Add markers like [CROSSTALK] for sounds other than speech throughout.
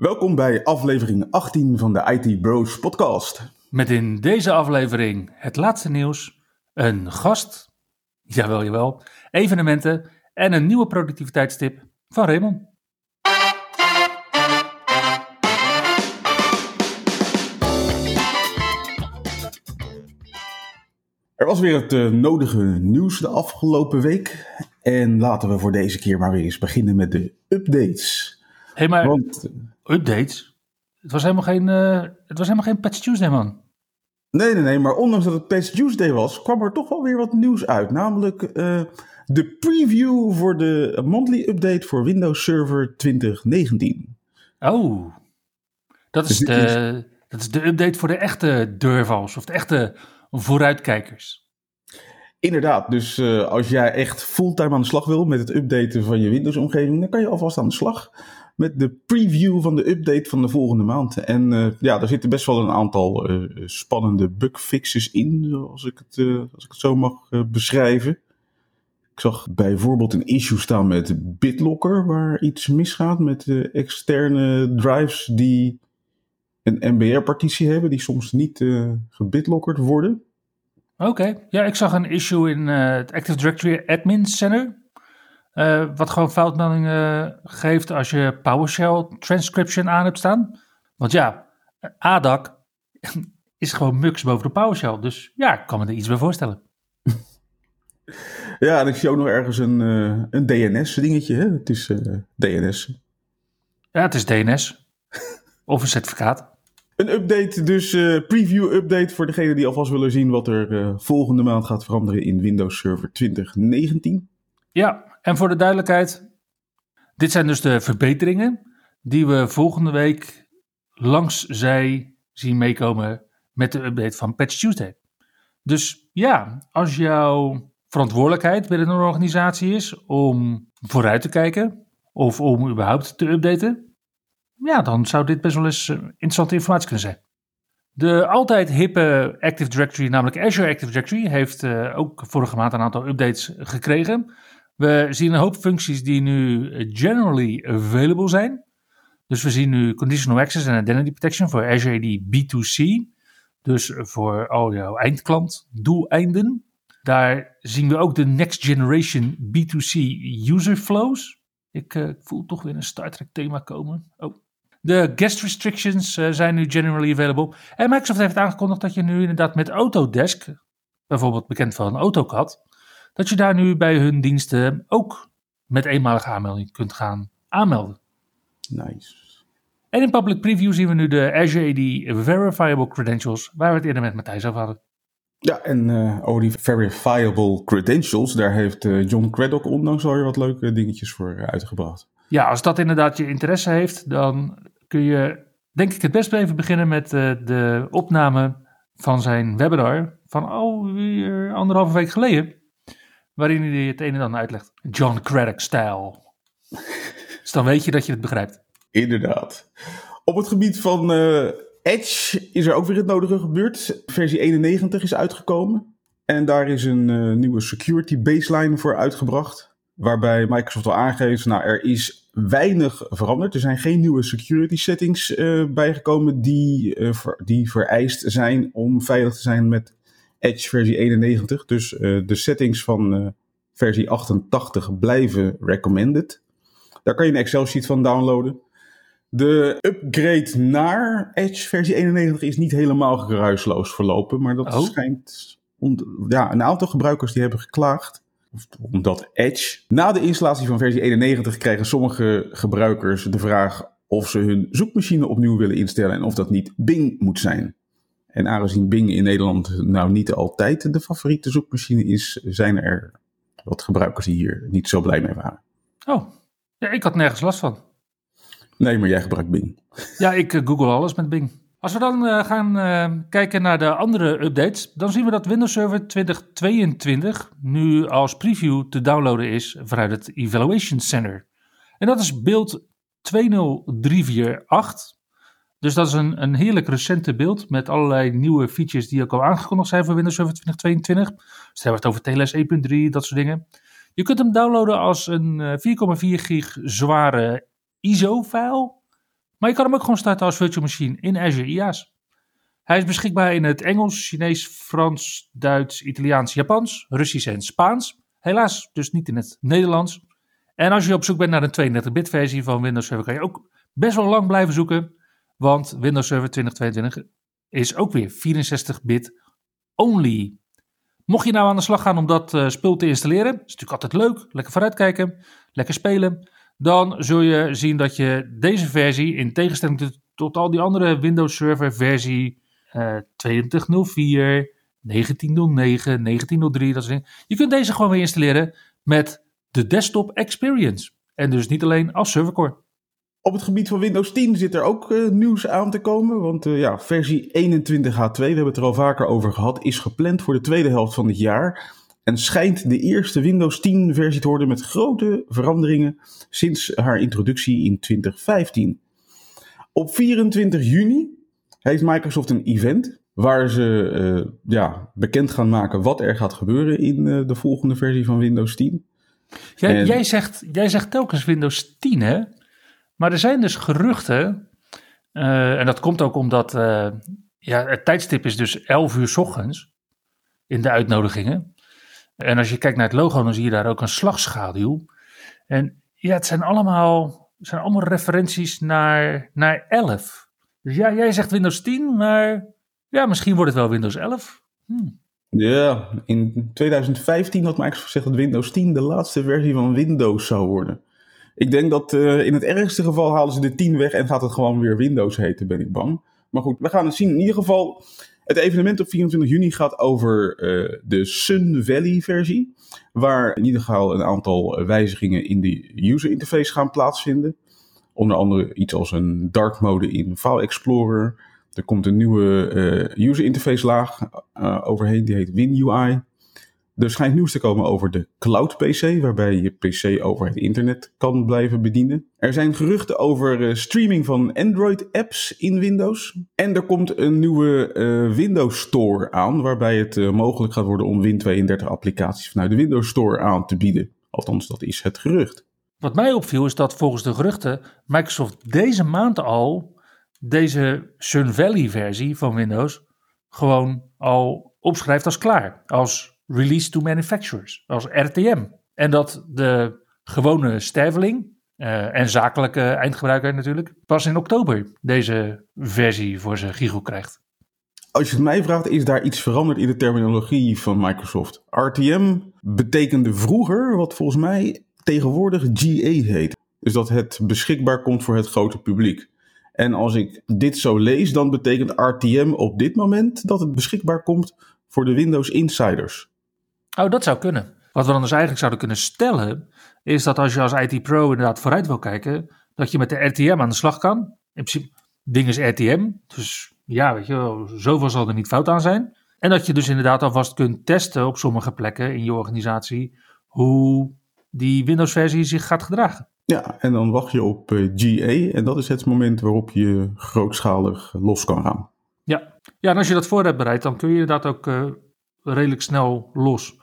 Welkom bij aflevering 18 van de IT Bros podcast. Met in deze aflevering het laatste nieuws, een gast, jawel jawel, evenementen en een nieuwe productiviteitstip van Raymond. Er was weer het uh, nodige nieuws de afgelopen week. En laten we voor deze keer maar weer eens beginnen met de updates. Hé, hey, maar Want, updates? Het was helemaal geen, uh, het was helemaal geen Patch Tuesday, man. Nee, nee, nee. Maar ondanks dat het Patch Tuesday was, kwam er toch wel weer wat nieuws uit. Namelijk uh, de preview voor de monthly update voor Windows Server 2019. Oh, dat is, dus de, is... dat is de update voor de echte durvals of de echte vooruitkijkers. Inderdaad, dus uh, als jij echt fulltime aan de slag wil met het updaten van je Windows-omgeving, dan kan je alvast aan de slag met de preview van de update van de volgende maand. En uh, ja, daar zitten best wel een aantal uh, spannende bugfixes in, als ik het, als ik het zo mag beschrijven. Ik zag bijvoorbeeld een issue staan met BitLocker, waar iets misgaat met externe drives die een MBR-partitie hebben, die soms niet gebitlockerd worden. Oké, ja, ik zag een issue in het Active Directory Admin Center. Uh, wat gewoon foutmeldingen geeft als je PowerShell transcription aan hebt staan. Want ja, ADAC [LAUGHS] is gewoon mux boven de PowerShell. Dus ja, ik kan me er iets bij voorstellen. [LAUGHS] Ja, en ik zie ook nog ergens een, uh, een DNS-dingetje. Het is DNS. Ja, het is DNS. [LAUGHS] of een certificaat. Een update, dus uh, preview update voor degenen die alvast willen zien wat er volgende maand gaat veranderen in Windows Server 2019. Ja, en voor de duidelijkheid, dit zijn dus de verbeteringen die we volgende week langs zij zien meekomen met de update van Patch Tuesday. Dus ja, als jouw verantwoordelijkheid binnen een organisatie is om vooruit te kijken of om überhaupt te updaten, ja, dan zou dit best wel eens eh, interessante informatie kunnen zijn. De altijd hippe Active Directory, namelijk Azure Active Directory, heeft uh, ook vorige maand een aantal updates gekregen. We zien een hoop functies die nu generally available zijn. Dus we zien nu Conditional Access en Identity Protection voor Azure AD B2C. Dus voor al jouw eindklant doeleinden. Daar zien we ook de Next Generation B2C User Flows. Ik uh, voel toch weer een Star Trek thema komen. Oh, de guest restrictions uh, zijn nu generally available. En Microsoft heeft aangekondigd dat je nu inderdaad met Autodesk, bijvoorbeeld bekend van AutoCAD, dat je daar nu bij hun diensten ook met eenmalige aanmelding kunt gaan aanmelden. Nice. En in public preview zien we nu de Azure AD Verifiable Credentials, waar we het eerder met Matthijs over hadden. Ja, en uh, over die verifiable credentials, daar heeft uh, John Craddock ondanks alweer wat leuke dingetjes voor uitgebracht. Ja, als dat inderdaad je interesse heeft, dan kun je denk ik het best even beginnen met de opname van zijn webinar van alweer anderhalve week geleden. Waarin hij het een en ander uitlegt. John Craddock-style. dus dan weet je dat je het begrijpt. Inderdaad. Op het gebied van uh, Edge is er ook weer het nodige gebeurd. Versie 91 is uitgekomen. En daar is een uh, nieuwe security baseline voor uitgebracht. Waarbij Microsoft al aangeeft, nou er is weinig veranderd. Er zijn geen nieuwe security settings uh, bijgekomen die, die vereist zijn om veilig te zijn met Edge versie 91. Dus uh, de settings van versie 88 blijven recommended. Daar kan je een Excel sheet van downloaden. De upgrade naar Edge versie 91 is niet helemaal geruisloos verlopen, maar dat oh. schijnt. Ja, een aantal gebruikers die hebben geklaagd omdat Edge. Na de installatie van versie 91 krijgen sommige gebruikers de vraag of ze hun zoekmachine opnieuw willen instellen en of dat niet Bing moet zijn. En aangezien Bing in Nederland nou niet altijd de favoriete zoekmachine is, zijn er wat gebruikers die hier niet zo blij mee waren. Oh, ja, ik had nergens last van. Nee, maar jij gebruikt Bing. Ja, ik uh, google alles met Bing. Als we dan uh, gaan uh, kijken naar de andere updates, dan zien we dat Windows Server 2022 nu als preview te downloaden is vanuit het Evaluation Center. En dat is beeld 20348. Dus dat is een, een heerlijk recente beeld met allerlei nieuwe features die ook al aangekondigd zijn voor Windows Server 2022. Dus hebben het over TLS 1.3, dat soort dingen. Je kunt hem downloaden als een 4,4 gig zware ISO-file. Maar je kan hem ook gewoon starten als virtual machine in Azure IaaS. Hij is beschikbaar in het Engels, Chinees, Frans, Duits, Italiaans, Japans, Russisch en Spaans. Helaas dus niet in het Nederlands. En als je op zoek bent naar een 32-bit versie van Windows Server, kan je ook best wel lang blijven zoeken. Want Windows Server 2022 is ook weer 64-bit only. Mocht je nou aan de slag gaan om dat uh, spul te installeren, is natuurlijk altijd leuk, lekker vooruitkijken, lekker spelen. Dan zul je zien dat je deze versie, in tegenstelling tot al die andere Windows Server versie uh, 2204, 1909, 1903, dat soort. Je kunt deze gewoon weer installeren met de desktop experience. En dus niet alleen als servercore. Op het gebied van Windows 10 zit er ook uh, nieuws aan te komen. Want uh, ja, versie 21H2, we hebben het er al vaker over gehad, is gepland voor de tweede helft van dit jaar. En schijnt de eerste Windows 10 versie te worden met grote veranderingen sinds haar introductie in 2015. Op 24 juni heeft Microsoft een event waar ze uh, ja, bekend gaan maken wat er gaat gebeuren in de volgende versie van Windows 10. Jij, en... jij, zegt, jij zegt telkens Windows 10 hè? Maar er zijn dus geruchten, uh, en dat komt ook omdat uh, ja, het tijdstip is dus 11 uur ochtends in de uitnodigingen. En als je kijkt naar het logo, dan zie je daar ook een slagschaduw. En ja, het zijn allemaal, zijn allemaal referenties naar, naar 11. Dus ja, jij zegt Windows 10, maar ja, misschien wordt het wel Windows 11. Hm. Ja, in 2015 had Microsoft gezegd dat Windows 10 de laatste versie van Windows zou worden. Ik denk dat uh, in het ergste geval halen ze de 10 weg en gaat het gewoon weer Windows heten, ben ik bang. Maar goed, we gaan het zien. In ieder geval, het evenement op 24 juni gaat over uh, de Sun Valley versie. Waar in ieder geval een aantal wijzigingen in de user interface gaan plaatsvinden. Onder andere iets als een dark mode in File Explorer. Er komt een nieuwe uh, user interface laag overheen, die heet WinUI. Er schijnt nieuws te komen over de Cloud PC, waarbij je PC over het internet kan blijven bedienen. Er zijn geruchten over uh, streaming van Android-apps in Windows. En er komt een nieuwe uh, Windows Store aan, waarbij het uh, mogelijk gaat worden om Win32-applicaties vanuit de Windows Store aan te bieden. Althans, dat is het gerucht. Wat mij opviel is dat volgens de geruchten Microsoft deze maand al deze Sun Valley-versie van Windows gewoon al opschrijft als klaar. Als Release to Manufacturers, als RTM. En dat de gewone sterveling uh, en zakelijke eindgebruiker natuurlijk pas in oktober deze versie voor zijn giegel krijgt. Als je het mij vraagt, is daar iets veranderd in de terminologie van Microsoft. RTM betekende vroeger wat volgens mij tegenwoordig GA heet. Dus dat het beschikbaar komt voor het grote publiek. En als ik dit zo lees, dan betekent RTM op dit moment dat het beschikbaar komt voor de Windows Insiders. Oh, dat zou kunnen. Wat we dan dus eigenlijk zouden kunnen stellen, is dat als je als IT Pro inderdaad vooruit wil kijken, dat je met de RTM aan de slag kan. In principe, ding is RTM, dus ja, weet je, zoveel zal er niet fout aan zijn. En dat je dus inderdaad alvast kunt testen op sommige plekken in je organisatie hoe die Windows-versie zich gaat gedragen. Ja, en dan wacht je op uh, GA en dat is het moment waarop je grootschalig los kan gaan. Ja, ja en als je dat voor hebt bereid, dan kun je inderdaad ook uh, redelijk snel los.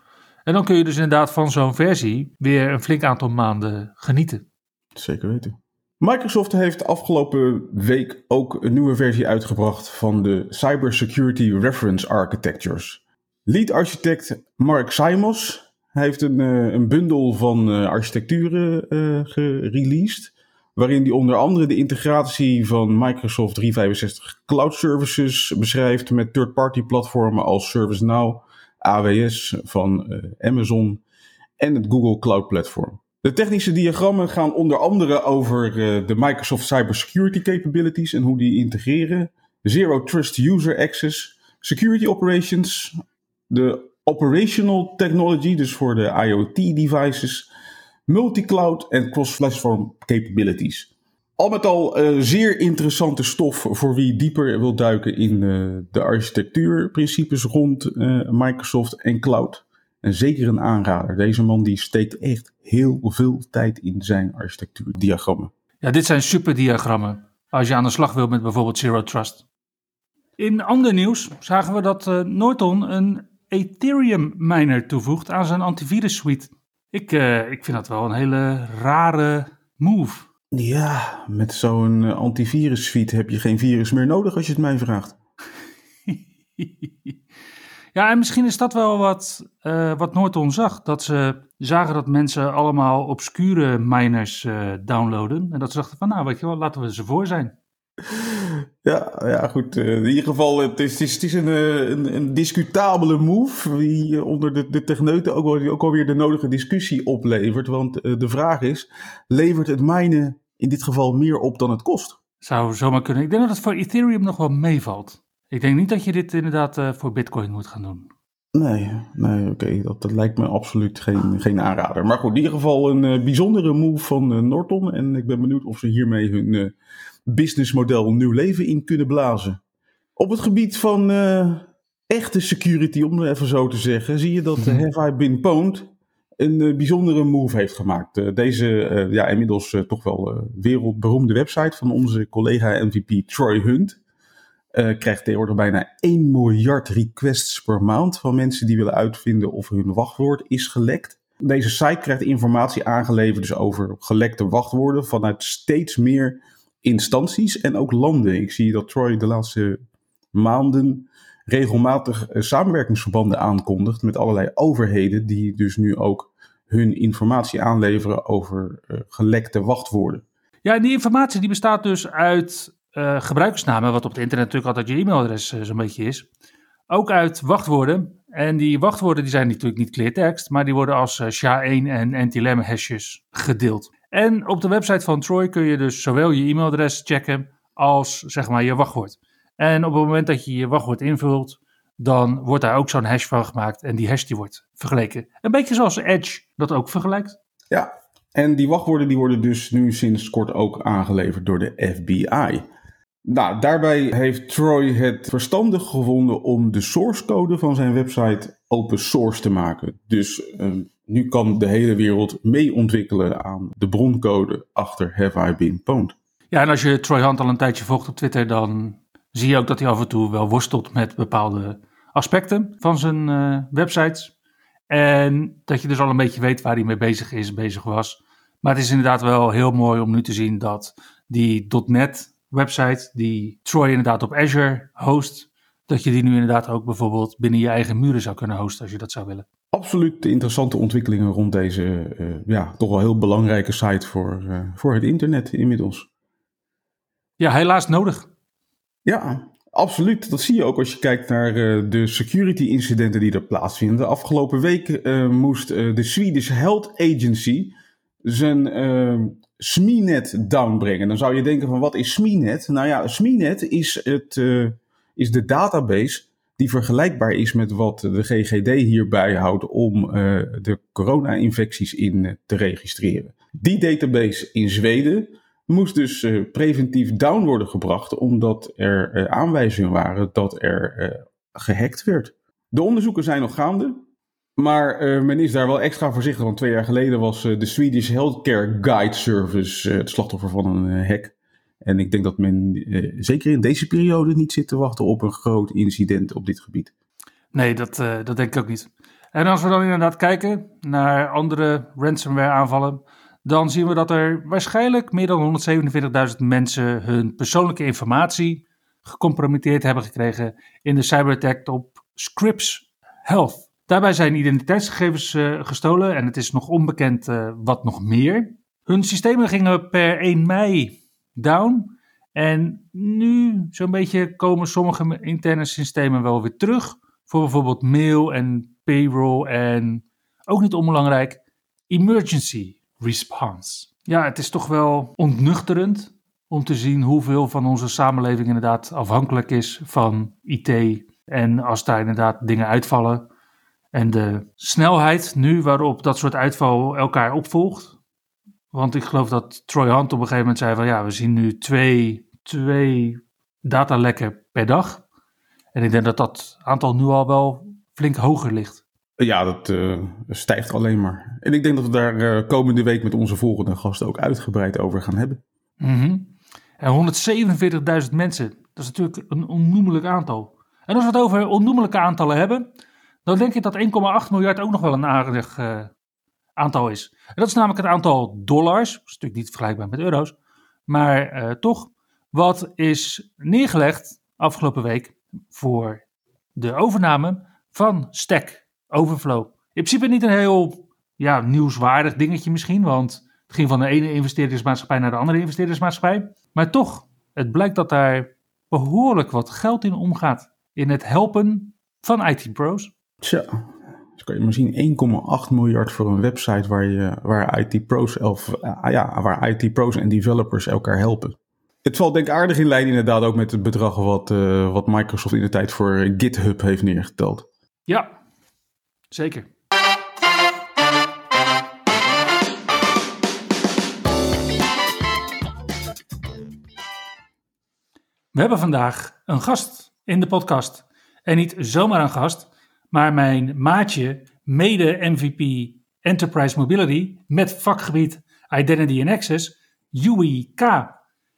En dan kun je dus inderdaad van zo'n versie weer een flink aantal maanden genieten. Zeker weten. Microsoft heeft afgelopen week ook een nieuwe versie uitgebracht van de Cybersecurity Reference Architectures. Lead architect Mark Simons heeft een, uh, een bundel van uh, architecturen uh, gereleased. Waarin hij onder andere de integratie van Microsoft 365 Cloud Services beschrijft met third-party platformen als ServiceNow, AWS van uh, Amazon en het Google Cloud Platform. De technische diagrammen gaan onder andere over uh, de Microsoft Cybersecurity capabilities en hoe die integreren, Zero Trust User Access, Security Operations, de Operational Technology, dus voor de IoT devices, multi-cloud en cross-platform capabilities. Al met al uh, zeer interessante stof voor wie dieper wil duiken in uh, de architectuurprincipes rond uh, Microsoft en cloud. En zeker een aanrader. Deze man die steekt echt heel veel tijd in zijn architectuurdiagrammen. Ja, dit zijn superdiagrammen. Als je aan de slag wil met bijvoorbeeld Zero Trust. In ander nieuws zagen we dat Norton een Ethereum miner toevoegt aan zijn antivirus suite. Ik, ik vind dat wel een hele rare move. Ja, met zo'n uh, antivirus suite heb je geen virus meer nodig als je het mij vraagt. [LAUGHS] ja, en misschien is dat wel wat, uh, wat Norton zag. Dat ze zagen dat mensen allemaal obscure miners uh, downloaden. En dat ze dachten van, nou weet je wel, laten we ze voor zijn. Ja, ja goed. in ieder geval, het is, het is, is een, een, een, discutabele move die onder de, de techneuten ook, wel, ook alweer de nodige discussie oplevert. Want de vraag is, levert het minen in dit geval meer op dan het kost? Zou zomaar kunnen. Ik denk dat het voor Ethereum nog wel meevalt. Ik denk niet dat je dit inderdaad voor Bitcoin moet gaan doen. Nee, nee oké, dat, dat, lijkt me absoluut geen, geen aanrader. Maar goed, in ieder geval een uh, bijzondere move van uh, Norton. En ik ben benieuwd of ze hiermee hun businessmodel een nieuw leven in kunnen blazen. Op het gebied van echte security, om het even zo te zeggen, zie je dat mm Have I Been Pwned een uh, bijzondere move heeft gemaakt. Uh, deze uh, ja, inmiddels toch wel wereldberoemde website van onze collega MVP Troy Hunt. Krijgt tegenwoordig bijna 1 miljard requests per maand van mensen die willen uitvinden of hun wachtwoord is gelekt. Deze site krijgt informatie aangeleverd dus over gelekte wachtwoorden vanuit steeds meer instanties en ook landen. Ik zie dat Troy de laatste maanden regelmatig uh, samenwerkingsverbanden aankondigt met allerlei overheden die dus nu ook hun informatie aanleveren over uh, gelekte wachtwoorden. Ja, die informatie die bestaat dus uit uh, gebruikersnamen, wat op het internet natuurlijk altijd je e-mailadres zo'n beetje is. Ook uit wachtwoorden. En die wachtwoorden die zijn natuurlijk niet clear maar die worden als SHA-1 en anti-lam hashes gedeeld. En op de website van Troy kun je dus zowel je e-mailadres checken als zeg maar je wachtwoord. En op het moment dat je je wachtwoord invult, dan wordt daar ook zo'n hash van gemaakt. En die hash die wordt vergeleken. Een beetje zoals Edge dat ook vergelijkt. Ja, en die wachtwoorden die worden dus nu sinds kort ook aangeleverd door de FBI. Nou, daarbij heeft Troy het verstandig gevonden om de source code van zijn website open source te maken. Dus uh, nu kan de hele wereld mee ontwikkelen aan de broncode achter Have I Been Pwned. Ja, en als je Troy Hunt al een tijdje volgt op Twitter, dan zie je ook dat hij af en toe wel worstelt met bepaalde aspecten van zijn uh, websites. En dat je dus al een beetje weet waar hij mee bezig is, bezig was. Maar het is inderdaad wel heel mooi om nu te zien dat die .NET website, die Troy inderdaad op Azure host, dat je die nu inderdaad ook bijvoorbeeld binnen je eigen muren zou kunnen hosten als je dat zou willen. Absoluut interessante ontwikkelingen rond deze uh, ja, toch wel heel belangrijke site voor, uh, voor het internet inmiddels. Ja, helaas nodig. Ja, absoluut. Dat zie je ook als je kijkt naar uh, de security incidenten die er plaatsvinden. De afgelopen week moest de Swedish Health Agency zijn SMINET downbrengen. Dan zou je denken van wat is SMINET? Nou ja, SMINET is, het, is de database die vergelijkbaar is met wat de GGD hierbij houdt om de corona-infecties in te registreren. Die database in Zweden moest dus preventief down worden gebracht, omdat er aanwijzingen waren dat er gehackt werd. De onderzoeken zijn nog gaande, maar men is daar wel extra voorzichtig. Want twee jaar geleden was de Swedish Healthcare Guide Service het slachtoffer van een hack. En ik denk dat men zeker in deze periode niet zit te wachten op een groot incident op dit gebied. Nee, dat, dat denk ik ook niet. En als we dan inderdaad kijken naar andere ransomware aanvallen dan zien we dat er waarschijnlijk meer dan 147.000 mensen hun persoonlijke informatie gecompromitteerd hebben gekregen in de cyberattack op Scripps Health. Daarbij zijn identiteitsgegevens uh, gestolen en het is nog onbekend uh, wat nog meer. Hun systemen gingen per 1 mei down en nu zo'n beetje komen sommige interne systemen wel weer terug voor bijvoorbeeld mail en payroll en ook niet onbelangrijk emergency response. Ja, het is toch wel ontnuchterend om te zien hoeveel van onze samenleving inderdaad afhankelijk is van IT. En als daar inderdaad dingen uitvallen. En de snelheid nu waarop dat soort uitval elkaar opvolgt. Want ik geloof dat Troy Hunt op een gegeven moment zei van ja, we zien nu twee, twee datalekken per dag. En ik denk dat dat aantal nu al wel flink hoger ligt. Ja, dat uh, stijgt alleen maar. En ik denk dat we daar uh, komende week met onze volgende gasten ook uitgebreid over gaan hebben. Mm -hmm. En 147.000 mensen, dat is natuurlijk een onnoemelijk aantal. En als we het over onnoemelijke aantallen hebben, dan denk ik dat 1,8 miljard ook nog wel een aardig uh, aantal is. En dat is namelijk het aantal dollars, dat is natuurlijk niet vergelijkbaar met euro's, maar toch, wat is neergelegd afgelopen week voor de overname van Stack Overflow. In principe niet een heel ja, nieuwswaardig dingetje misschien, want het ging van de ene investeringsmaatschappij naar de andere investeringsmaatschappij. Maar toch, het blijkt dat daar behoorlijk wat geld in omgaat in het helpen van IT-pro's. Tja, dus kan je maar zien 1,8 miljard voor een website waar, je, waar IT-pro's of, uh, ja, waar IT-pro's en developers elkaar helpen. Het valt denk ik aardig in lijn inderdaad ook met het bedrag wat, uh, wat Microsoft in de tijd voor GitHub heeft neergeteld. Ja, zeker. We hebben vandaag een gast in de podcast. En niet zomaar een gast, maar mijn maatje, mede-MVP Enterprise Mobility met vakgebied Identity and Access, Yui K.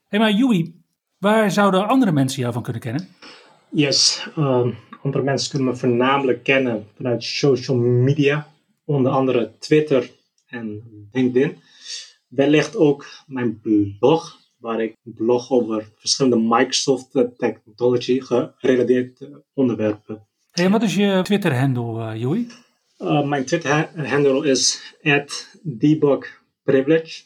Hey, maar Yui, waar zouden andere mensen jou van kunnen kennen? Yes, um, andere mensen kunnen me voornamelijk kennen vanuit social media, onder andere Twitter en LinkedIn. Wellicht ook mijn blog, waar ik blog over verschillende Microsoft technology gerelateerde onderwerpen. Hey, wat is je Twitter-handle, uh, Joey? Uh, mijn Twitter-handle is debugprivilege.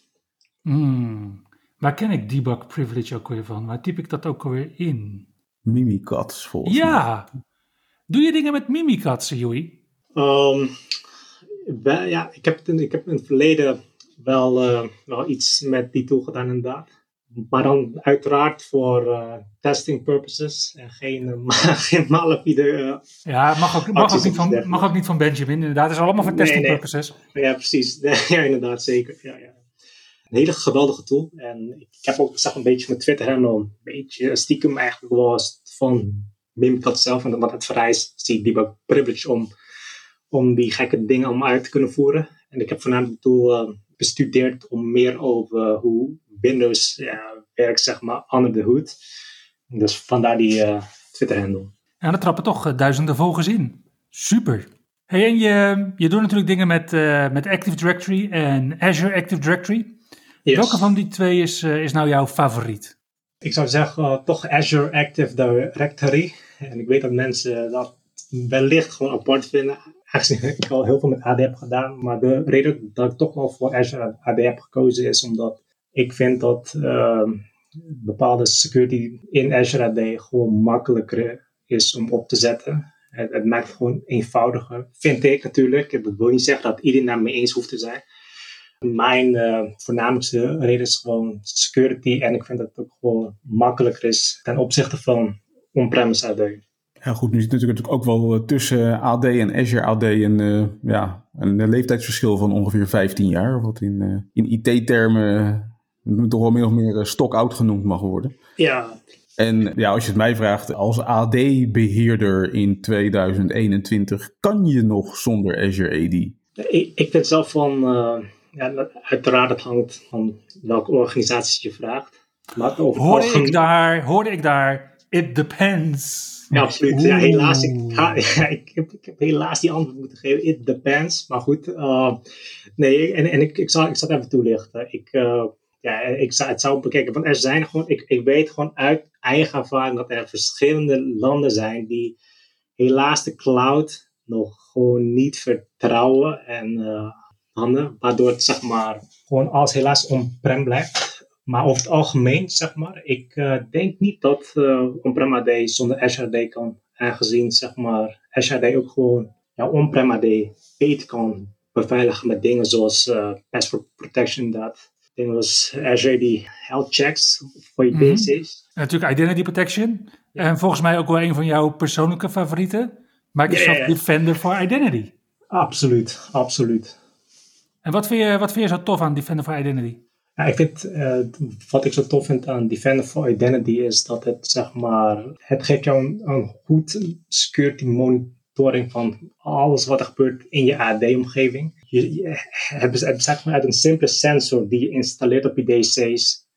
Hmm. Waar ken ik debug privilege ook weer van? Waar typ ik dat ook alweer in? Mimikatz, volgens ja. mij. Doe je dingen met Mimikatz, Joey? Um, ja, ik heb, ik heb in het verleden wel, uh, wel iets met die tool gedaan, inderdaad. Maar dan uiteraard voor uh, testing purposes en geen, [LAUGHS] uh, geen malafide. Uh, ja, mag ook, mag, ook niet van, mag ook niet van Benjamin, inderdaad. Het is allemaal voor testing nee, nee. purposes. Ja, precies. [LAUGHS] ja, inderdaad, zeker. Ja, ja. Een hele geweldige tool. En ik heb ook zeg, een beetje mijn Twitter handle een beetje stiekem eigenlijk was van Mimikatz zelf. En wat het vereist, zie ik die privilege om, om die gekke dingen om uit te kunnen voeren. En ik heb voornamelijk de tool bestudeerd om meer over hoe Windows ja, werkt, zeg maar, under the hood. Dus vandaar die uh, Twitter-handle. Ja, daar trappen toch uh, duizenden volgers in. Super. Hey, en je, je doet natuurlijk dingen met, uh, met Active Directory en Azure Active Directory. Yes. Welke van die twee is, is nou jouw favoriet? Ik zou zeggen toch Azure Active Directory. En ik weet dat mensen dat wellicht gewoon apart vinden. Aangezien [LAUGHS] ik al heel veel met AD heb gedaan. Maar de reden dat ik toch wel voor Azure AD heb gekozen is omdat ik vind dat uh, bepaalde security in Azure AD gewoon makkelijker is om op te zetten. Het, het, maakt gewoon eenvoudiger, vind ik natuurlijk. Dat wil niet zeggen dat iedereen daar mee eens hoeft te zijn. Mijn uh, reden is gewoon security en ik vind dat het ook gewoon makkelijker is ten opzichte van on-premise AD. Ja goed, nu zit natuurlijk ook wel tussen AD en Azure AD een, uh, ja, een leeftijdsverschil van ongeveer 15 jaar. Wat in, in IT-termen toch wel meer of meer stock-out genoemd mag worden. Ja. En ja, als je het mij vraagt, als AD-beheerder in 2021, kan je nog zonder Azure AD? Ik, ik vind zelf van, uh, ja, uiteraard het hangt van welke organisatie je vraagt. Maar hoorde, ik daar, hoorde ik daar, it depends. Ja, absoluut. Ja, helaas, ik, [LAUGHS] ja, ik, heb, ik heb helaas die antwoord moeten geven. It depends. Maar goed, uh, nee, en, en ik, ik, zal, ik zal het even toelichten. Ik, uh, ja, ik zou, het zou bekijken. Want er zijn gewoon, ik, ik weet gewoon uit eigen ervaring dat er verschillende landen zijn die helaas de cloud nog gewoon niet vertrouwen en uh, handen, waardoor het zeg maar gewoon alles helaas on-prem blijft. Maar over het algemeen, zeg maar, ik uh, denk niet dat uh, on-prem AD zonder kan, aangezien zeg maar ook gewoon ja, on-prem AD beter kan beveiligen met dingen zoals password protection, dat dingen als Azure die health checks voor je mm -hmm. PC's. Natuurlijk Identity Protection. Ja. En volgens mij ook wel een van jouw persoonlijke favorieten. Microsoft yeah. Defender for Identity. Absoluut, absoluut. En wat vind je, wat vind je zo tof aan Defender for Identity? Ja, ik vind, uh, wat ik zo tof vind aan Defender for Identity is dat het, zeg maar, het geeft jou een, een goed security monitoring van alles wat er gebeurt in je AD-omgeving. Je, je, het bestaat uit een simpele sensor die je installeert op je DC's.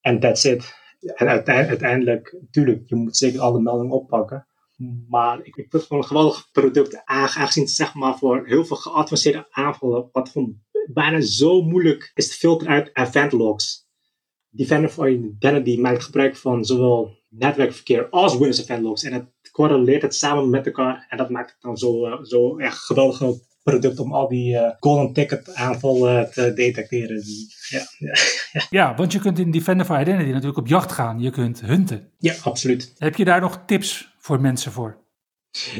En that's it. En uiteindelijk, natuurlijk, je moet zeker alle meldingen oppakken. Maar ik, ik vind het gewoon een geweldig product. Aangezien zeg maar voor heel veel geavanceerde aanvallen, wat gewoon bijna zo moeilijk is te filteren uit event logs. Defender for Identity maakt gebruik van zowel netwerkverkeer als Windows event logs. En het correleert het samen met elkaar. En dat maakt het dan zo, uh, zo echt geweldig product om al die uh, golden ticket aanvallen te detecteren. Ja, ja, ja. ja, want je kunt in Defender for Identity natuurlijk op jacht gaan. Je kunt hunten. Ja, absoluut. Heb je daar nog tips voor mensen voor?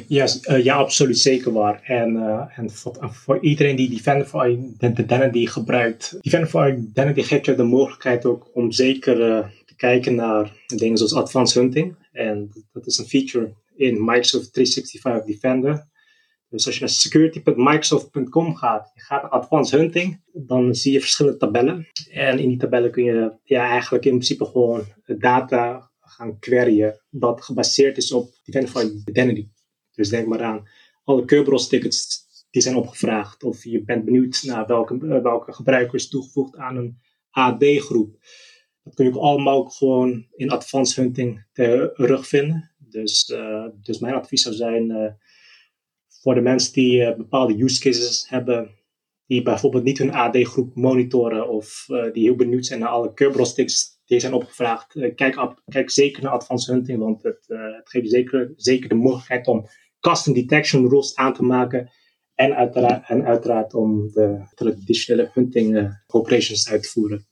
Ja, uh, ja, absoluut zeker waar. En, uh, en voor, voor, iedereen die Defender for Identity gebruikt, Defender for Identity geeft je de mogelijkheid ook om zeker te kijken naar dingen zoals advanced hunting. En dat is een feature in Microsoft 365 Defender. Dus als je naar security.microsoft.com gaat, je gaat naar advanced hunting, dan zie je verschillende tabellen. En in die tabellen kun je ja, eigenlijk in principe gewoon data gaan queryen dat gebaseerd is op for Identity. Dus denk maar aan alle Kerberos tickets die zijn opgevraagd. Of je bent benieuwd naar welke, eh, welke gebruiker is toegevoegd aan een AD-groep. Dat kun je ook allemaal gewoon in advanced hunting terugvinden. Dus, uh, dus mijn advies zou zijn uh, voor de mensen die uh, bepaalde use cases hebben, die bijvoorbeeld niet hun AD-groep monitoren of die heel benieuwd zijn naar alle Kerberos tickets die zijn opgevraagd. kijk, kijk zeker naar advanced hunting, want het, het geeft zeker, zeker de mogelijkheid om custom detection rules aan te maken. En uiteraard, en om de traditionele hunting operations uit te voeren.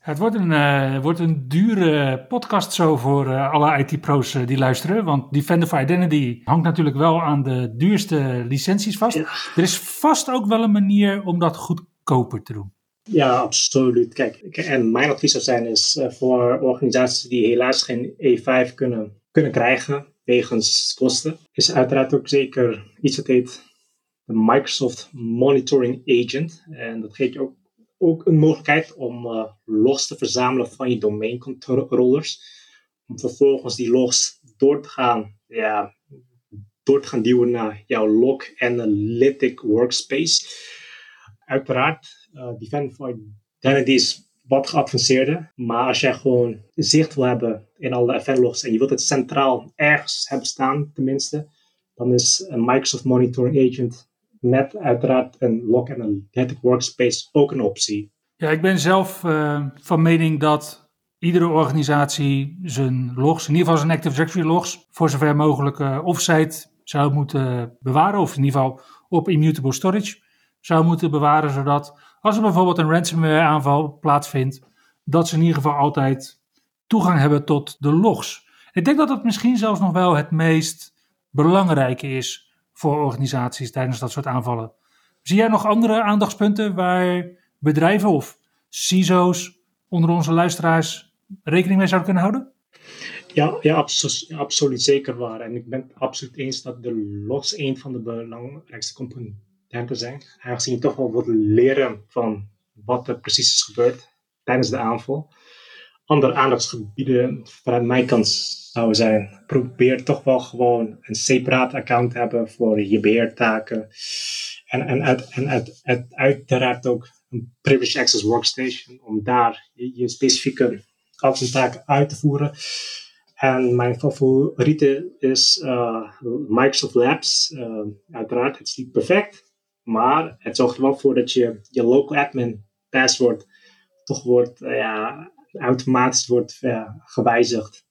Het wordt een, uh, wordt een dure podcast zo voor uh, alle IT-pro's die luisteren. Want Defender for Identity hangt natuurlijk wel aan de duurste licenties vast. Ja. Er is vast ook wel een manier om dat goedkoper te doen. Ja, absoluut. Kijk, en mijn advies zou zijn is voor organisaties die helaas geen E5 kunnen, kunnen krijgen wegens kosten, is uiteraard ook zeker iets wat heet de Microsoft Monitoring Agent. En dat geeft je ook, ook een mogelijkheid om uh, logs te verzamelen van je domain controllers. Om vervolgens die logs door te gaan, ja, door te gaan duwen naar jouw log analytic workspace. Uiteraard, uh, Defend for Identity is wat geavanceerder. Maar als jij gewoon zicht wil hebben in alle eventlogs en je wilt het centraal ergens hebben staan, tenminste, dan is een Microsoft Monitoring Agent met uiteraard een log analytic workspace ook een optie. Ja, ik ben zelf uh, van mening dat iedere organisatie zijn logs, in ieder geval zijn Active Directory logs, voor zover mogelijk uh, offsite zou moeten bewaren, of in ieder geval op immutable storage zou moeten bewaren, zodat als er bijvoorbeeld een ransomware aanval plaatsvindt, dat ze in ieder geval altijd toegang hebben tot de logs. Ik denk dat dat misschien zelfs nog wel het meest belangrijke is voor organisaties tijdens dat soort aanvallen. Zie jij nog andere aandachtspunten waar bedrijven of CISO's onder onze luisteraars rekening mee zouden kunnen houden? Ja, ja absoluut, zeker waar. En ik ben het absoluut eens dat de logs een van de belangrijkste componenten te zijn. Aangezien je toch wel wat leren van wat er precies is gebeurd tijdens de aanval. Andere aandachtsgebieden vanuit mijn kant zouden zijn. Probeer toch wel gewoon een separaat account te hebben voor je beheertaken. En, en, en uit, uit, uiteraard ook een Privileged Access Workstation om daar je, specifieke taken uit te voeren. En mijn favoriete is uh, Microsoft Labs. Uh, uiteraard, het is niet perfect. Maar het zorgt er wel voor dat je, je local admin password toch wordt, uh, ja, automatisch wordt gewijzigd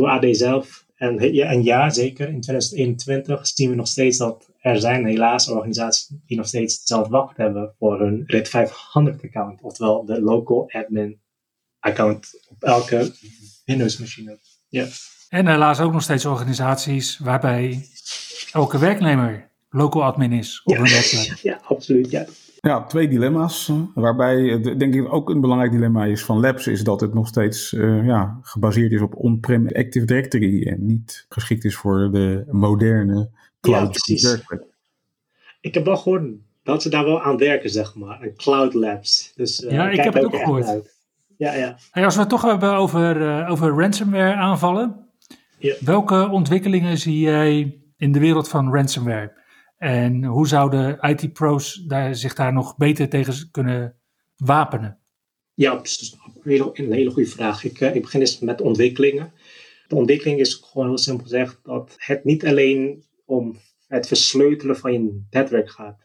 door AD zelf. En ja, en ja, zeker, in 2021 zien we nog steeds dat er zijn helaas organisaties die nog steeds hetzelfde wacht hebben voor hun RIT 500 account. Oftewel de local admin account op elke Windows machine. Ja. En helaas ook nog steeds organisaties waarbij elke werknemer local admin is op ja. een website. [LAUGHS] Ja, absoluut. Ja. Ja, twee dilemma's. eh, Waarbij eh, denk ik ook een belangrijk dilemma is van Labs, is dat het nog steeds eh, ja, gebaseerd is op on-prem Active Directory en niet geschikt is voor de moderne Ja, cloud. precies. Ik heb wel gehoord dat ze daar wel aan werken, zeg maar. En Cloud Labs. Dus, ja, ik heb het ook gehoord. Ja, ja. Hey, als we het toch hebben over, over ransomware aanvallen. Ja. Welke ontwikkelingen zie jij in de wereld van ransomware? En hoe zouden IT-pro's daar, zich daar nog beter tegen kunnen wapenen? Ja, dat is een hele, goede vraag. Ik, ik begin eens met ontwikkelingen. De ontwikkeling is gewoon heel simpel gezegd dat het niet alleen om het versleutelen van je netwerk gaat.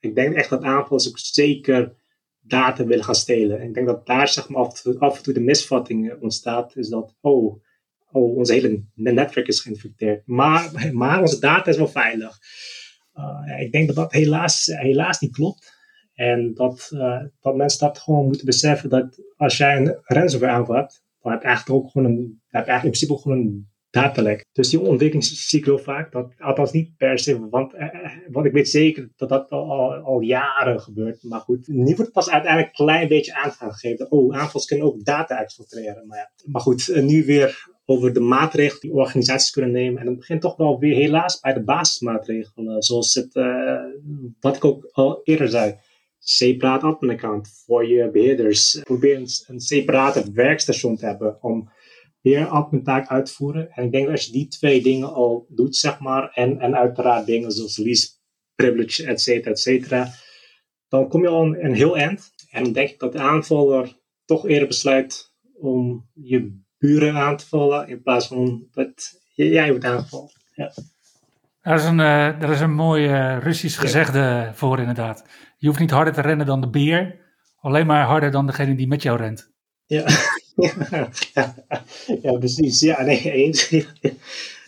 Ik denk echt dat aanvallers ook zeker data willen gaan stelen. En ik denk dat daar zeg maar, af, en toe de misvatting ontstaat, is dat, oh, oh onze hele netwerk is geïnfecteerd. Maar, [LAUGHS] maar onze data is wel veilig. Uh, ik denk dat dat helaas, helaas niet klopt. En dat, uh, dat mensen dat gewoon moeten beseffen dat als jij een ransomware aanval hebt, dan heb je eigenlijk ook gewoon een, heb je eigenlijk in principe gewoon een datalek. Dus die ontwikkeling vaak. Dat, althans niet per se, want, eh, eh, ik weet zeker dat dat al, jaren gebeurt. Maar goed, nu wordt het pas uiteindelijk een klein beetje aangegeven. Oh, aanvals kunnen ook data exfiltreren. Maar, ja. maar goed, eh, nu weer over de maatregelen die organisaties kunnen nemen. En het begint toch wel weer helaas bij de basismaatregelen. Zoals het, uh, wat ik ook al eerder zei. Separate admin account voor je beheerders. Probeer een, een separate werkstation te hebben om weer admin taak uitvoeren. En ik denk dat als je die twee dingen al doet, zeg maar, en, en uiteraard dingen zoals lease privilege, et cetera, et cetera, dan kom je al een, een heel eind. En dan denk ik dat de aanvaller toch eerder besluit om je buren aan te vallen in plaats van dat jij wordt aangevallen. Ja. Daar is een, uh, is een mooi uh, Russisch gezegde voor inderdaad. Je hoeft niet harder te rennen dan de beer, alleen maar harder dan degene die met jou rent. Ja, [LAUGHS] ja, ja, precies. Ja, nee, eens.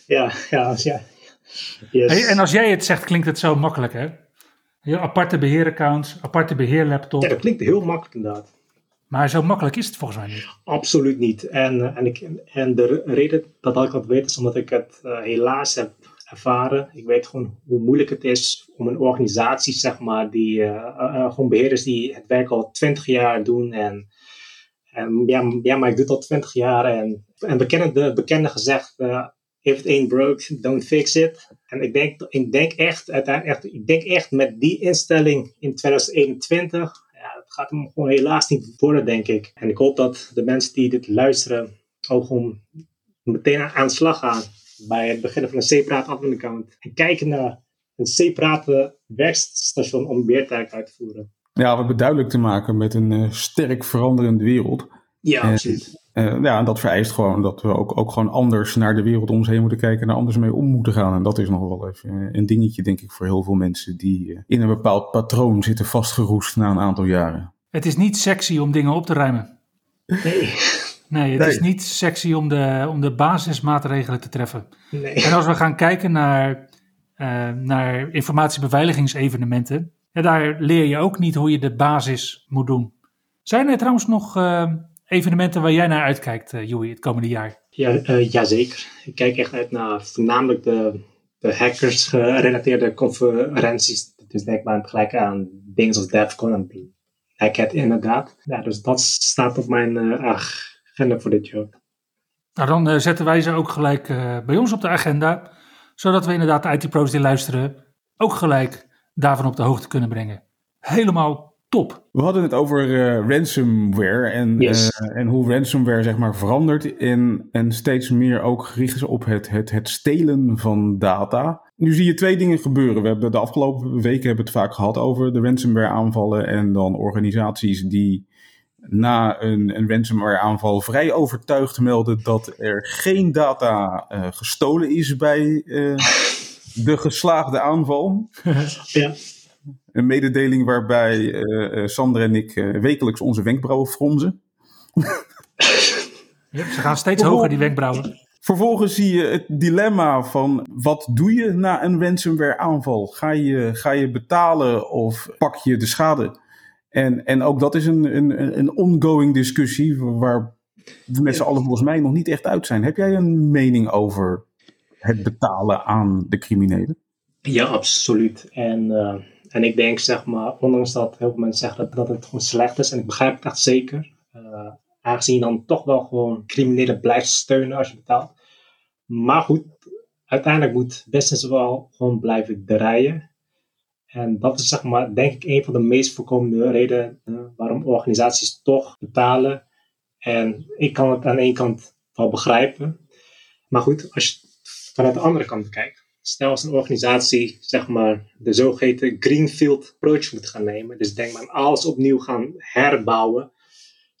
Ja, ja, ja. Yes. Hey, en als jij het zegt, klinkt het zo makkelijk, hè? Je aparte beheeraccounts, aparte beheerlaptop. Ja, dat klinkt heel makkelijk inderdaad. Maar zo makkelijk is het volgens mij niet. Absoluut niet. En, en, ik, en de reden dat ik dat weet is omdat ik het uh, helaas heb ervaren. Ik weet gewoon hoe moeilijk het is om een organisatie, zeg maar, die uh, gewoon beheerders die het werk al twintig jaar doen en en ja, maar ik doe het al twintig jaar en, en bekende, de bekende gezegd, uh, if it ain't broke, don't fix it. En ik denk, ik denk echt, uiteindelijk, echt, ik denk echt met die instelling in 2021, ja, dat gaat hem gewoon helaas niet worden, denk ik. En ik hoop dat de mensen die dit luisteren ook gewoon meteen aan de slag gaan bij het beginnen van een separaat admin account. En kijken naar een separate werkstation om beertaak uit te voeren. Ja, we hebben duidelijk te maken met een uh, sterk veranderende wereld. Ja, absoluut. Uh, ja, en dat vereist gewoon dat we ook, ook gewoon anders naar de wereld om ons heen moeten kijken en er anders mee om moeten gaan. En dat is nog wel even een dingetje, denk ik, voor heel veel mensen die uh, in een bepaald patroon zitten vastgeroest na een aantal jaren. Het is niet sexy om dingen op te ruimen. Nee. Nee, het nee. is niet sexy om de, om de basismaatregelen te treffen. Nee. En als we gaan kijken naar, naar informatiebeveiligingsevenementen, ja, daar leer je ook niet hoe je de basis moet doen. Zijn er trouwens nog uh, evenementen waar jij naar uitkijkt, uh, Joey, het komende jaar? Ja, uh, jazeker. Ik kijk echt uit naar voornamelijk de, de hackers-gerelateerde conferenties. Dus denk maar gelijk aan dingen zoals DEFCON en Hackett inderdaad. Ja, dus dat staat op mijn agenda voor dit jaar. Nou, dan zetten wij ze ook gelijk bij ons op de agenda. Zodat we inderdaad de IT-pro's die luisteren ook gelijk daarvan op de hoogte kunnen brengen. Helemaal top. We hadden het over uh, ransomware en, yes. uh, en hoe ransomware zeg maar verandert en, en steeds meer ook gericht is op het, het, het stelen van data. Nu zie je twee dingen gebeuren. We hebben de afgelopen weken hebben het vaak gehad over de ransomware aanvallen en dan organisaties die na een, een ransomware aanval vrij overtuigd melden dat er geen data uh, gestolen is bij de geslaagde aanval. [LAUGHS] ja. Een mededeling waarbij uh, Sander en ik uh, wekelijks onze wenkbrauwen fronsen. [LAUGHS] ja, ze gaan steeds hoger, die wenkbrauwen. Vervolgens zie je het dilemma van wat doe je na een ransomware aanval? Ga je, ga je betalen of pak je de schade? En, en ook dat is een, een, een ongoing discussie waar we met z'n allen volgens mij nog niet echt uit zijn. Heb jij een mening over het betalen aan de criminelen? Ja, absoluut. En, uh, en ik denk, zeg maar, ondanks dat heel veel mensen zeggen dat, dat het gewoon slecht is, en ik begrijp het echt zeker, uh, aangezien je dan toch wel gewoon criminelen blijft steunen als je betaalt. Maar goed, uiteindelijk moet business wel gewoon blijven draaien. En dat is zeg maar, denk ik, een van de meest voorkomende redenen uh, waarom organisaties toch betalen. En ik kan het aan één kant wel begrijpen. Maar goed, als je vanuit de andere kant kijkt. Stel als een organisatie, zeg maar, de zogeheten greenfield approach moet gaan nemen. Dus denk maar alles opnieuw gaan herbouwen.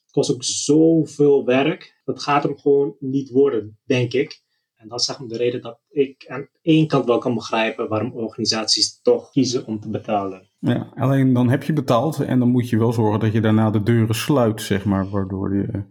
Het kost ook zoveel werk. Dat gaat hem gewoon niet worden, denk ik. En dat is zeg maar de reden dat ik aan één kant wel kan begrijpen waarom organisaties toch kiezen om te betalen. Ja, alleen dan heb je betaald en dan moet je wel zorgen dat je daarna de deuren sluit, zeg maar, waardoor de,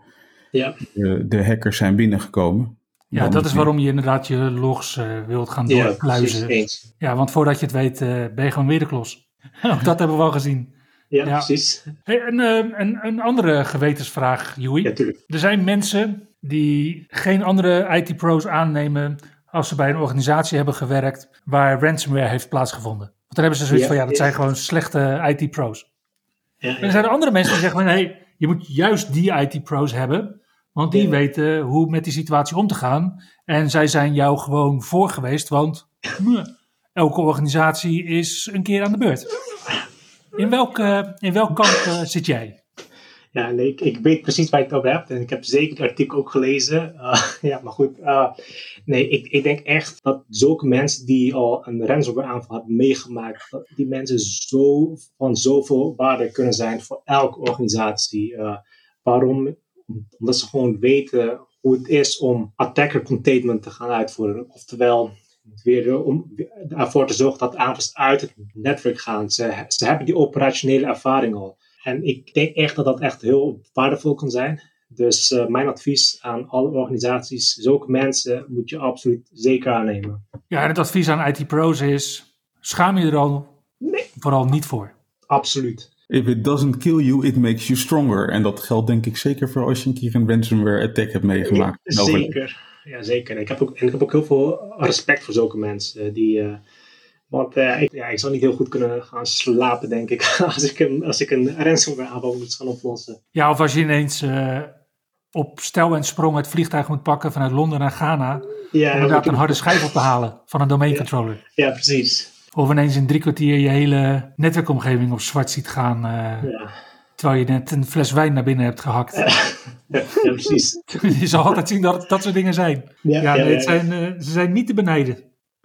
ja. de, de hackers zijn binnengekomen. Ja, dat is waarom je inderdaad je logs uh, wilt gaan doorpluizen. Ja, ja, want voordat je het weet uh, ben je gewoon weer de klos. [LAUGHS] Ook dat hebben we al gezien. Ja, ja. precies. Hey, en, uh, een, een andere gewetensvraag, Joey. Ja, tuurlijk. Er zijn mensen die geen andere IT-pro's aannemen als ze bij een organisatie hebben gewerkt waar ransomware heeft plaatsgevonden. Want dan hebben ze zoiets van, ja, dat zijn gewoon slechte IT-pro's. En er zijn er andere mensen die zeggen van, hey, je moet juist die IT-pro's hebben, want die weten hoe met die situatie om te gaan. En zij zijn jou gewoon voor geweest, want [LAUGHS] elke organisatie is een keer aan de beurt. In welk, in welk kamp zit jij? Ja, nee, ik, ik, weet precies waar je het over hebt. En ik heb zeker het artikel ook gelezen. Uh, [LAUGHS] ja, maar goed. Uh, nee, ik, ik denk echt dat zulke mensen die al een ransomware aanval hebben meegemaakt, dat die mensen zo van zoveel waarde kunnen zijn voor elke organisatie. Uh, waarom? Omdat ze gewoon weten hoe het is om attacker containment te gaan uitvoeren. Oftewel, weer om ervoor te zorgen dat aanvallers uit het netwerk gaan. Ze, ze hebben die operationele ervaring al. En ik denk echt dat dat echt heel waardevol kan zijn. Dus uh, mijn advies aan alle organisaties, zulke mensen moet je absoluut zeker aannemen. Ja, en het advies aan IT-pro's is, schaam je er al nee. vooral niet voor. Absoluut. If it doesn't kill you, it makes you stronger. En dat geldt denk ik zeker voor als je een keer een ransomware attack hebt meegemaakt. Ja, zeker, ja, zeker. Ik heb, ook, en ik heb ook heel veel respect voor zulke mensen die... Uh, want uh, ik, ja, ik zou niet heel goed kunnen gaan slapen, denk ik, [LAUGHS] als ik een, als ik een ransomware aanval moet gaan oplossen. Ja, of als je ineens uh, op stel en sprong het vliegtuig moet pakken vanuit Londen naar Ghana. Ja, om inderdaad een harde schijf op te halen van een domain controller. Ja, ja, precies. Of ineens in drie kwartier je hele netwerkomgeving op zwart ziet gaan. Uh, ja. Terwijl je net een fles wijn naar binnen hebt gehakt. [LAUGHS] Ja, precies. je zal altijd zien dat het dat soort dingen zijn. Ja, ja, nee, het zijn, ze zijn niet te benijden.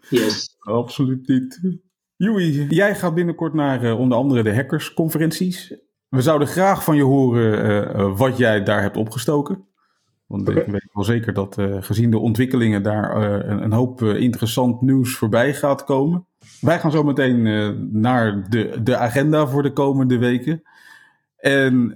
Yes. Absoluut niet. Joey, jij gaat binnenkort naar uh, onder andere de hackersconferenties. We zouden graag van je horen uh, wat jij daar hebt opgestoken. Want okay. ik weet wel zeker dat uh, gezien de ontwikkelingen daar een, een, hoop interessant nieuws voorbij gaat komen. Wij gaan zo meteen naar de, de agenda voor de komende weken. En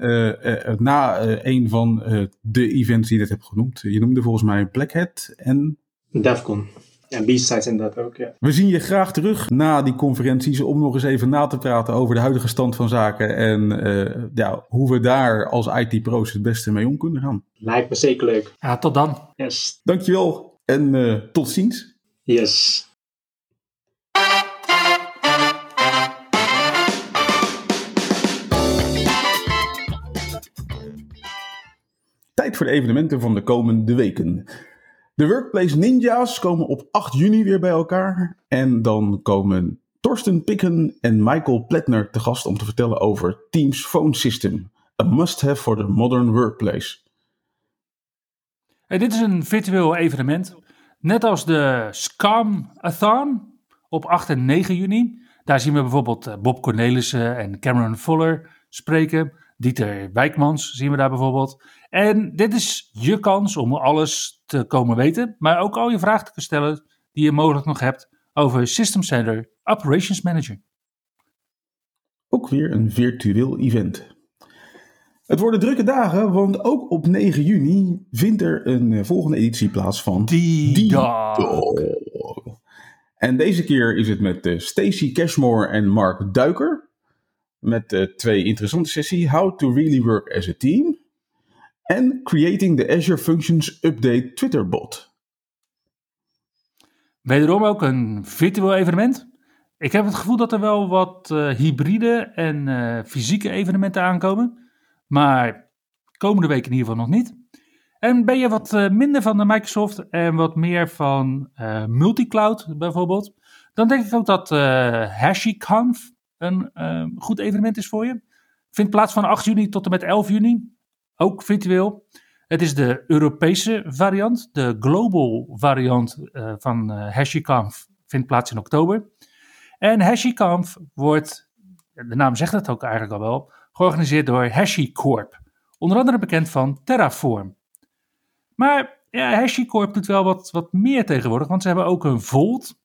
na een van de events die je net hebt genoemd, je noemde volgens mij Black Hat en... Defcon. Ja, B-sides inderdaad ook, ja. We zien je graag terug na die conferenties om nog eens even na te praten over de huidige stand van zaken en uh, ja, hoe we daar als IT-pro's het beste mee om kunnen gaan. Lijkt me zeker leuk. Ja, tot dan. Yes. Dankjewel en uh, tot ziens. Yes. Voor de evenementen van de komende weken. De Workplace Ninjas komen op 8 juni weer bij elkaar. En dan komen Torsten Picken en Michael Pletner te gast om te vertellen over Teams Phone System. A must-have for the modern workplace. Dit is een virtueel evenement. Net als de Scam-a-thon op 8 en 9 juni. Daar zien we bijvoorbeeld eh, Bob Cornelissen en Cameron Fuller spreken. Dieter Wijkmans zien we daar bijvoorbeeld. En dit is je kans om alles te komen weten, maar ook al je vragen te stellen die je mogelijk nog hebt over System Center Operations Manager. Ook weer een virtueel event. Het worden drukke dagen, want ook op 9 juni vindt er een eh, volgende editie plaats van Die En deze keer is het met uh, Stacy Cashmore en Mark Duiker. Met uh, twee interessante sessies: How to Really Work as a Team en Creating the Azure Functions Update Twitter bot. Wederom ook een virtueel evenement. Ik heb het gevoel dat er wel wat uh, hybride en uh, fysieke evenementen aankomen. Maar komende week in ieder geval nog niet. En ben je wat minder van de Microsoft en wat meer van multicloud bijvoorbeeld. Dan denk ik ook dat HashiConf een ehm, goed evenement is voor je. Vindt plaats van 8 juni tot en met 11 juni, ook virtueel. Het is de Europese variant. De global variant uh, van uh, HashiConf vindt plaats in oktober. En HashiConf wordt, de naam zegt het ook eigenlijk al wel, georganiseerd door HashiCorp. Onder andere bekend van Terraform. Maar ja, HashiCorp doet wel wat, wat meer tegenwoordig, want ze hebben ook een Volt,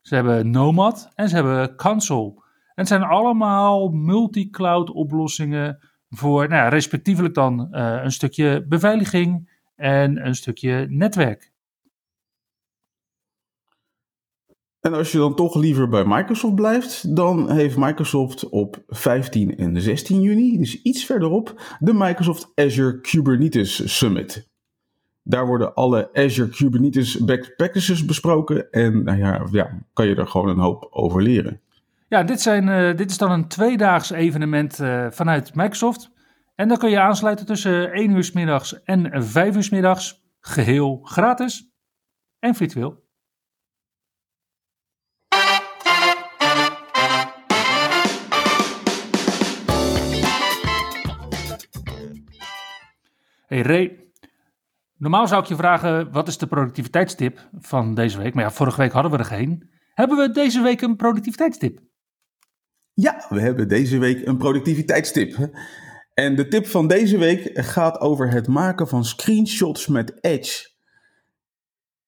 ze hebben Nomad en ze hebben Console. Het zijn allemaal multi-cloud oplossingen voor nou, respectievelijk dan uh, een stukje beveiliging en een stukje netwerk. En als je dan toch liever bij Microsoft blijft, dan heeft Microsoft op 15 en 16 juni, dus iets verderop, de Microsoft Azure Kubernetes Summit. Daar worden alle Azure Kubernetes best practices besproken en nou ja, ja, kan je er gewoon een hoop over leren. Ja, dit, zijn, uh, dit is dan een tweedaags evenement uh, vanuit Microsoft. En dan kun je aansluiten tussen 1 uur s middags en 5 uur s middags. Geheel gratis en virtueel. Hey Ray, normaal zou ik je vragen wat is de productiviteitstip van deze week? Maar ja, vorige week hadden we er geen. Hebben we deze week een productiviteitstip? Ja, we hebben deze week een productiviteitstip. En de tip van deze week gaat over het maken van screenshots met Edge.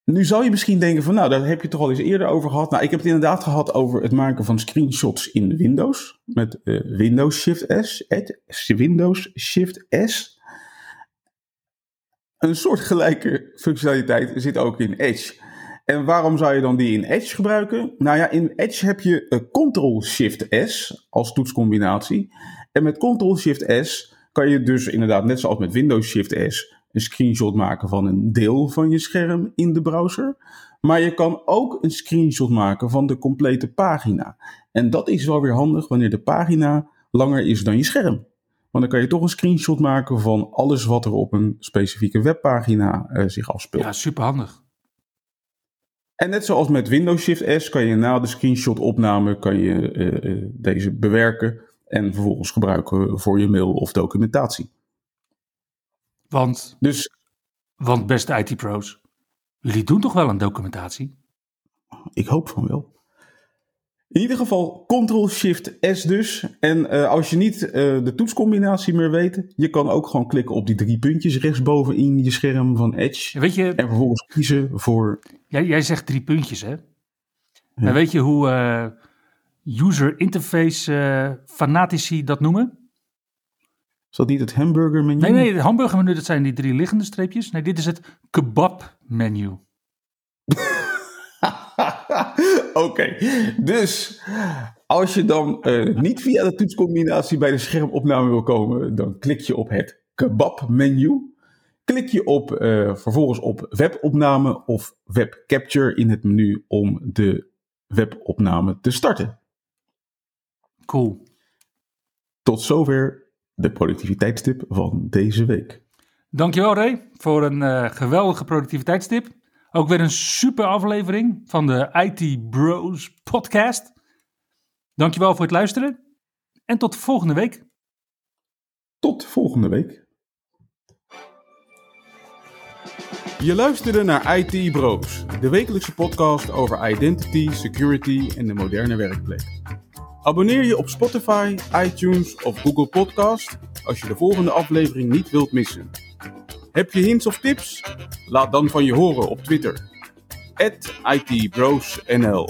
Nu zou je misschien denken van, nou, daar heb je toch al eens eerder over gehad. Nou, ik heb het inderdaad gehad over het maken van screenshots in Windows. Met uh, Windows Shift S. Edge, Windows Shift S. Een soortgelijke functionaliteit zit ook in Edge. En waarom zou je dan die in Edge gebruiken? Nou ja, in Edge heb je uh, Ctrl-Shift-S als toetscombinatie. En met Ctrl-Shift-S kan je dus inderdaad, net zoals met Windows-Shift-S, een screenshot maken van een deel van je scherm in de browser. Maar je kan ook een screenshot maken van de complete pagina. En dat is wel weer handig wanneer de pagina langer is dan je scherm. Want dan kan je toch een screenshot maken van alles wat er op een specifieke webpagina uh, zich afspeelt. Ja, superhandig. En net zoals met Windows Shift S kan je na de screenshot opname kan je, uh, deze bewerken en vervolgens gebruiken voor je mail of documentatie. Want, dus, want beste IT-pro's, jullie doen toch wel een documentatie? Ik hoop van wel. In ieder geval Ctrl-Shift-S dus. En uh, als je niet uh, de toetscombinatie meer weet, je kan ook gewoon klikken op die drie puntjes rechtsboven in je scherm van Edge. Weet je, en vervolgens kiezen voor... Jij, jij zegt drie puntjes, hè? Ja. Maar weet je hoe uh, user interface fanatici dat noemen? Is dat niet het hamburger menu? Nee, nee, het hamburger menu, dat zijn die drie liggende streepjes. Nee, dit is het kebab menu. [LAUGHS] [LAUGHS] Oké, okay. dus als je dan uh, niet via de toetscombinatie bij de schermopname wil komen, dan klik je op het kebab-menu. Klik je op, uh, vervolgens op webopname of webcapture in het menu om de webopname te starten. Cool. Tot zover de productiviteitstip van deze week. Dankjewel Ray voor een uh, geweldige productiviteitstip. Ook weer een super aflevering van de IT Bros podcast. Dankjewel voor het luisteren en tot volgende week. Tot volgende week. Je luisterde naar IT Bros, de wekelijkse podcast over identity, security en de moderne werkplek. Abonneer je op Spotify, iTunes of Google Podcast als je de volgende aflevering niet wilt missen. Heb je hints of tips? Laat dan van je horen op Twitter. @itbrosnl.